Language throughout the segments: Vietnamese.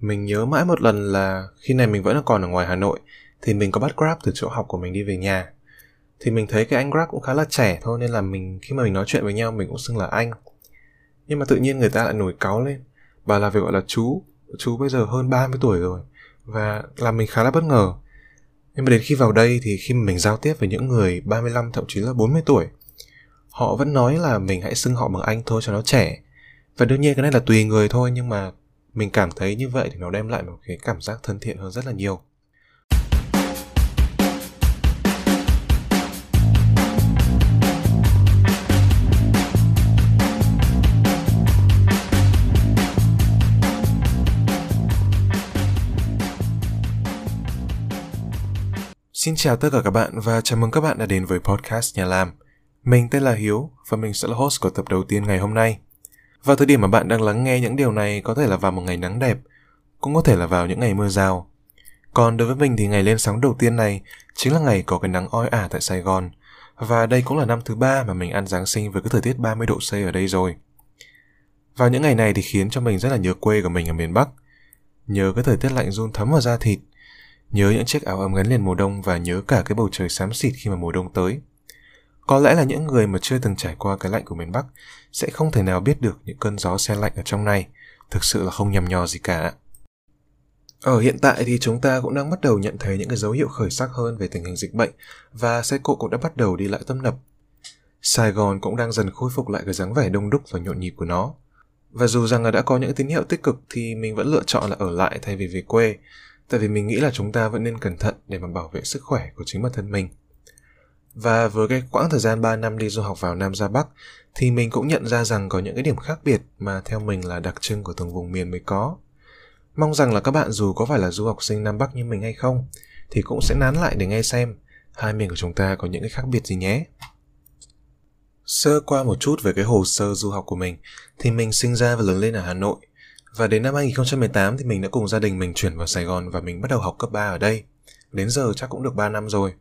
Mình nhớ mãi một lần là khi này mình vẫn còn ở ngoài Hà Nội thì mình có bắt Grab từ chỗ học của mình đi về nhà. Thì mình thấy cái anh Grab cũng khá là trẻ thôi nên là mình khi mà mình nói chuyện với nhau mình cũng xưng là anh. Nhưng mà tự nhiên người ta lại nổi cáu lên, và là việc gọi là chú, chú bây giờ hơn 30 tuổi rồi và làm mình khá là bất ngờ. Nhưng mà đến khi vào đây thì khi mà mình giao tiếp với những người 35 thậm chí là 40 tuổi, họ vẫn nói là mình hãy xưng họ bằng anh thôi cho nó trẻ. Và đương nhiên cái này là tùy người thôi nhưng mà mình cảm thấy như vậy thì nó đem lại một cái cảm giác thân thiện hơn rất là nhiều Xin chào tất cả các bạn và chào mừng các bạn đã đến với podcast Nhà Làm. Mình tên là Hiếu và mình sẽ là host của tập đầu tiên ngày hôm nay. Vào thời điểm mà bạn đang lắng nghe những điều này có thể là vào một ngày nắng đẹp, cũng có thể là vào những ngày mưa rào. Còn đối với mình thì ngày lên sóng đầu tiên này chính là ngày có cái nắng oi ả tại Sài Gòn. Và đây cũng là năm thứ ba mà mình ăn Giáng sinh với cái thời tiết 30 độ C ở đây rồi. Vào những ngày này thì khiến cho mình rất là nhớ quê của mình ở miền Bắc. Nhớ cái thời tiết lạnh run thấm vào da thịt. Nhớ những chiếc áo ấm gắn liền mùa đông và nhớ cả cái bầu trời xám xịt khi mà mùa đông tới. Có lẽ là những người mà chưa từng trải qua cái lạnh của miền Bắc sẽ không thể nào biết được những cơn gió xe lạnh ở trong này. Thực sự là không nhầm nhò gì cả. Ở hiện tại thì chúng ta cũng đang bắt đầu nhận thấy những cái dấu hiệu khởi sắc hơn về tình hình dịch bệnh và xe cộ cũng đã bắt đầu đi lại tâm nập. Sài Gòn cũng đang dần khôi phục lại cái dáng vẻ đông đúc và nhộn nhịp của nó. Và dù rằng là đã có những tín hiệu tích cực thì mình vẫn lựa chọn là ở lại thay vì về quê, tại vì mình nghĩ là chúng ta vẫn nên cẩn thận để mà bảo vệ sức khỏe của chính bản thân mình. Và với cái quãng thời gian 3 năm đi du học vào Nam ra Bắc, thì mình cũng nhận ra rằng có những cái điểm khác biệt mà theo mình là đặc trưng của từng vùng miền mới có. Mong rằng là các bạn dù có phải là du học sinh Nam Bắc như mình hay không, thì cũng sẽ nán lại để nghe xem hai miền của chúng ta có những cái khác biệt gì nhé. Sơ qua một chút về cái hồ sơ du học của mình, thì mình sinh ra và lớn lên ở Hà Nội. Và đến năm 2018 thì mình đã cùng gia đình mình chuyển vào Sài Gòn và mình bắt đầu học cấp 3 ở đây. Đến giờ chắc cũng được 3 năm rồi.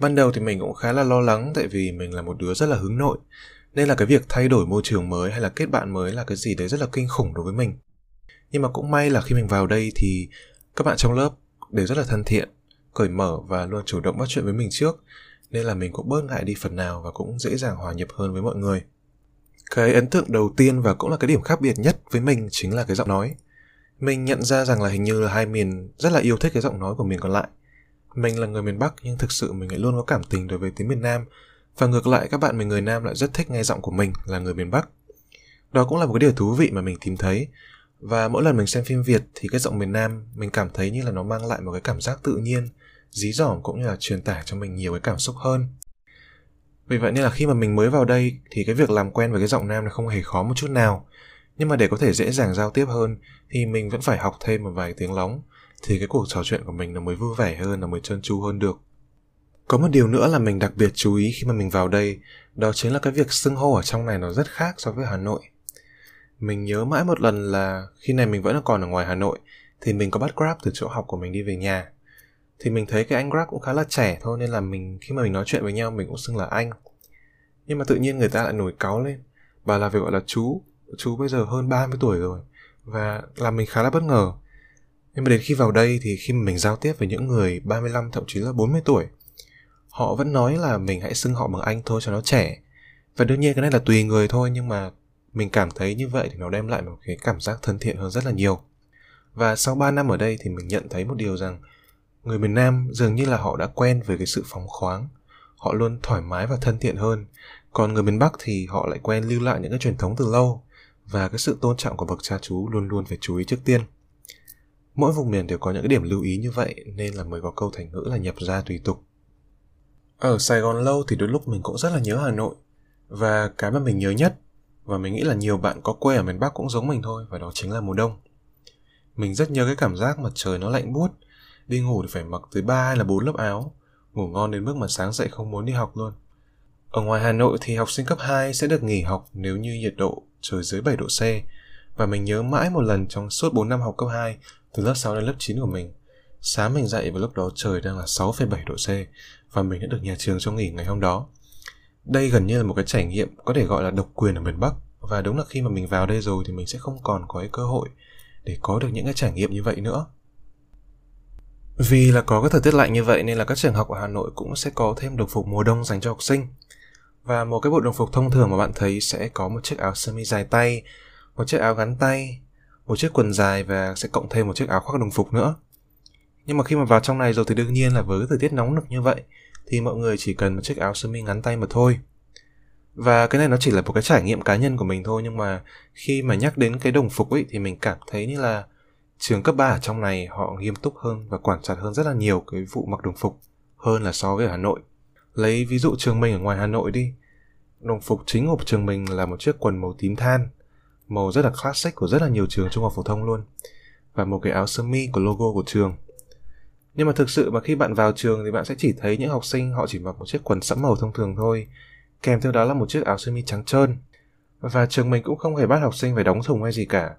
Ban đầu thì mình cũng khá là lo lắng tại vì mình là một đứa rất là hướng nội. Nên là cái việc thay đổi môi trường mới hay là kết bạn mới là cái gì đấy rất là kinh khủng đối với mình. Nhưng mà cũng may là khi mình vào đây thì các bạn trong lớp đều rất là thân thiện, cởi mở và luôn chủ động bắt chuyện với mình trước. Nên là mình cũng bớt ngại đi phần nào và cũng dễ dàng hòa nhập hơn với mọi người. Cái ấn tượng đầu tiên và cũng là cái điểm khác biệt nhất với mình chính là cái giọng nói. Mình nhận ra rằng là hình như là hai miền rất là yêu thích cái giọng nói của mình còn lại mình là người miền Bắc nhưng thực sự mình lại luôn có cảm tình đối với tiếng miền Nam và ngược lại các bạn mình người Nam lại rất thích nghe giọng của mình là người miền Bắc. Đó cũng là một cái điều thú vị mà mình tìm thấy và mỗi lần mình xem phim Việt thì cái giọng miền Nam mình cảm thấy như là nó mang lại một cái cảm giác tự nhiên, dí dỏm cũng như là truyền tải cho mình nhiều cái cảm xúc hơn. Vì vậy nên là khi mà mình mới vào đây thì cái việc làm quen với cái giọng Nam nó không hề khó một chút nào. Nhưng mà để có thể dễ dàng giao tiếp hơn thì mình vẫn phải học thêm một vài tiếng lóng thì cái cuộc trò chuyện của mình nó mới vui vẻ hơn, nó mới trơn tru hơn được. Có một điều nữa là mình đặc biệt chú ý khi mà mình vào đây, đó chính là cái việc xưng hô ở trong này nó rất khác so với Hà Nội. Mình nhớ mãi một lần là khi này mình vẫn còn ở ngoài Hà Nội thì mình có bắt Grab từ chỗ học của mình đi về nhà. Thì mình thấy cái anh Grab cũng khá là trẻ thôi nên là mình khi mà mình nói chuyện với nhau mình cũng xưng là anh. Nhưng mà tự nhiên người ta lại nổi cáu lên, bà là việc gọi là chú, chú bây giờ hơn 30 tuổi rồi và làm mình khá là bất ngờ nhưng mà đến khi vào đây thì khi mình giao tiếp với những người 35 thậm chí là 40 tuổi, họ vẫn nói là mình hãy xưng họ bằng anh thôi cho nó trẻ. Và đương nhiên cái này là tùy người thôi nhưng mà mình cảm thấy như vậy thì nó đem lại một cái cảm giác thân thiện hơn rất là nhiều. Và sau 3 năm ở đây thì mình nhận thấy một điều rằng người miền Nam dường như là họ đã quen với cái sự phóng khoáng, họ luôn thoải mái và thân thiện hơn. Còn người miền Bắc thì họ lại quen lưu lại những cái truyền thống từ lâu và cái sự tôn trọng của bậc cha chú luôn luôn phải chú ý trước tiên. Mỗi vùng miền đều có những cái điểm lưu ý như vậy nên là mới có câu thành ngữ là nhập ra tùy tục. Ở Sài Gòn lâu thì đôi lúc mình cũng rất là nhớ Hà Nội và cái mà mình nhớ nhất và mình nghĩ là nhiều bạn có quê ở miền Bắc cũng giống mình thôi và đó chính là mùa đông. Mình rất nhớ cái cảm giác mặt trời nó lạnh buốt, đi ngủ thì phải mặc tới 3 hay là 4 lớp áo, ngủ ngon đến mức mà sáng dậy không muốn đi học luôn. Ở ngoài Hà Nội thì học sinh cấp 2 sẽ được nghỉ học nếu như nhiệt độ trời dưới 7 độ C và mình nhớ mãi một lần trong suốt 4 năm học cấp 2 từ lớp 6 đến lớp 9 của mình. Sáng mình dậy vào lúc đó trời đang là 6,7 độ C và mình đã được nhà trường cho nghỉ ngày hôm đó. Đây gần như là một cái trải nghiệm có thể gọi là độc quyền ở miền Bắc và đúng là khi mà mình vào đây rồi thì mình sẽ không còn có cái cơ hội để có được những cái trải nghiệm như vậy nữa vì là có cái thời tiết lạnh như vậy nên là các trường học ở Hà Nội cũng sẽ có thêm đồng phục mùa đông dành cho học sinh. Và một cái bộ đồng phục thông thường mà bạn thấy sẽ có một chiếc áo sơ mi dài tay, một chiếc áo gắn tay, một chiếc quần dài và sẽ cộng thêm một chiếc áo khoác đồng phục nữa. Nhưng mà khi mà vào trong này rồi thì đương nhiên là với thời tiết nóng nực như vậy thì mọi người chỉ cần một chiếc áo sơ mi ngắn tay mà thôi. Và cái này nó chỉ là một cái trải nghiệm cá nhân của mình thôi nhưng mà khi mà nhắc đến cái đồng phục ấy thì mình cảm thấy như là trường cấp 3 ở trong này họ nghiêm túc hơn và quản chặt hơn rất là nhiều cái vụ mặc đồng phục hơn là so với ở Hà Nội. Lấy ví dụ trường mình ở ngoài Hà Nội đi. Đồng phục chính của trường mình là một chiếc quần màu tím than, màu rất là classic của rất là nhiều trường trung học phổ thông luôn. Và một cái áo sơ mi của logo của trường. Nhưng mà thực sự mà khi bạn vào trường thì bạn sẽ chỉ thấy những học sinh họ chỉ mặc một chiếc quần sẫm màu thông thường thôi, kèm theo đó là một chiếc áo sơ mi trắng trơn. Và trường mình cũng không hề bắt học sinh phải đóng thùng hay gì cả,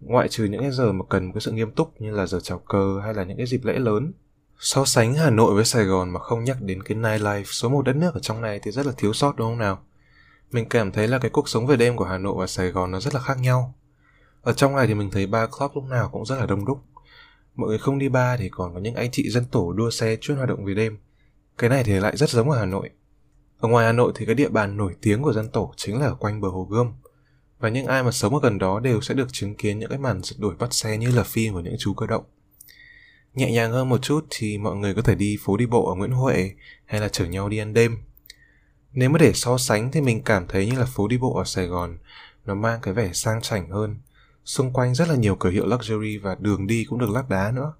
ngoại trừ những cái giờ mà cần cái sự nghiêm túc như là giờ chào cờ hay là những cái dịp lễ lớn. So sánh Hà Nội với Sài Gòn mà không nhắc đến cái nightlife số một đất nước ở trong này thì rất là thiếu sót đúng không nào? Mình cảm thấy là cái cuộc sống về đêm của Hà Nội và Sài Gòn nó rất là khác nhau. Ở trong này thì mình thấy ba club lúc nào cũng rất là đông đúc. Mọi người không đi bar thì còn có những anh chị dân tổ đua xe chuyên hoạt động về đêm. Cái này thì lại rất giống ở Hà Nội. Ở ngoài Hà Nội thì cái địa bàn nổi tiếng của dân tổ chính là ở quanh bờ hồ Gươm và những ai mà sống ở gần đó đều sẽ được chứng kiến những cái màn giật đuổi bắt xe như là phim của những chú cơ động. Nhẹ nhàng hơn một chút thì mọi người có thể đi phố đi bộ ở Nguyễn Huệ hay là chở nhau đi ăn đêm. Nếu mà để so sánh thì mình cảm thấy như là phố đi bộ ở Sài Gòn, nó mang cái vẻ sang chảnh hơn. Xung quanh rất là nhiều cửa hiệu luxury và đường đi cũng được lát đá nữa.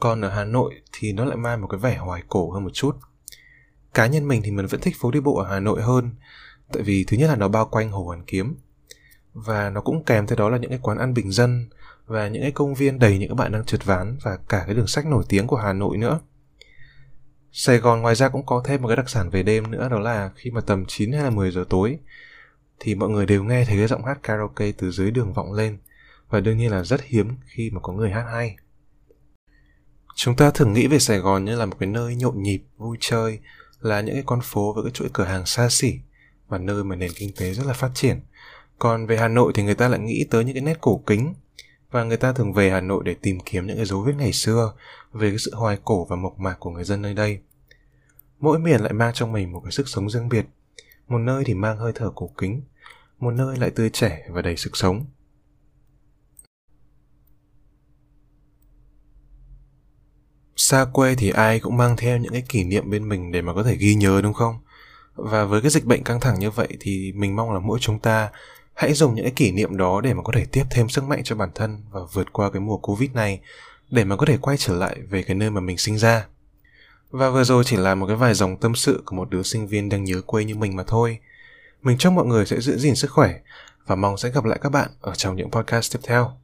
Còn ở Hà Nội thì nó lại mang một cái vẻ hoài cổ hơn một chút. Cá nhân mình thì mình vẫn thích phố đi bộ ở Hà Nội hơn, Tại vì thứ nhất là nó bao quanh Hồ Hoàn Kiếm và nó cũng kèm theo đó là những cái quán ăn bình dân và những cái công viên đầy những các bạn đang trượt ván và cả cái đường sách nổi tiếng của Hà Nội nữa. Sài Gòn ngoài ra cũng có thêm một cái đặc sản về đêm nữa đó là khi mà tầm 9 hay là 10 giờ tối thì mọi người đều nghe thấy cái giọng hát karaoke từ dưới đường vọng lên và đương nhiên là rất hiếm khi mà có người hát hay. Chúng ta thường nghĩ về Sài Gòn như là một cái nơi nhộn nhịp, vui chơi, là những cái con phố với cái chuỗi cửa hàng xa xỉ và nơi mà nền kinh tế rất là phát triển – còn về Hà Nội thì người ta lại nghĩ tới những cái nét cổ kính và người ta thường về Hà Nội để tìm kiếm những cái dấu vết ngày xưa về cái sự hoài cổ và mộc mạc của người dân nơi đây. Mỗi miền lại mang trong mình một cái sức sống riêng biệt. Một nơi thì mang hơi thở cổ kính, một nơi lại tươi trẻ và đầy sức sống. Xa quê thì ai cũng mang theo những cái kỷ niệm bên mình để mà có thể ghi nhớ đúng không? Và với cái dịch bệnh căng thẳng như vậy thì mình mong là mỗi chúng ta hãy dùng những cái kỷ niệm đó để mà có thể tiếp thêm sức mạnh cho bản thân và vượt qua cái mùa covid này, để mà có thể quay trở lại về cái nơi mà mình sinh ra. Và vừa rồi chỉ là một cái vài dòng tâm sự của một đứa sinh viên đang nhớ quê như mình mà thôi. Mình chúc mọi người sẽ giữ gìn sức khỏe và mong sẽ gặp lại các bạn ở trong những podcast tiếp theo.